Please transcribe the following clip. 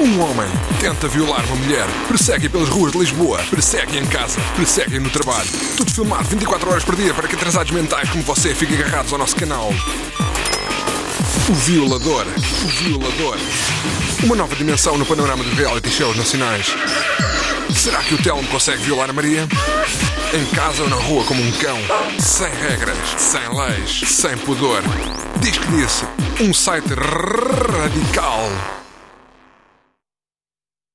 Um homem tenta violar uma mulher, persegue pelas ruas de Lisboa, persegue em casa, persegue no trabalho. Tudo filmado 24 horas por dia para que atrasados mentais como você fiquem agarrados ao nosso canal. O Violador. O Violador. Uma nova dimensão no panorama dos reality shows nacionais. Será que o Telmo consegue violar a Maria? Em casa ou na rua como um cão? Sem regras, sem leis, sem pudor. Diz que disse. Um site radical.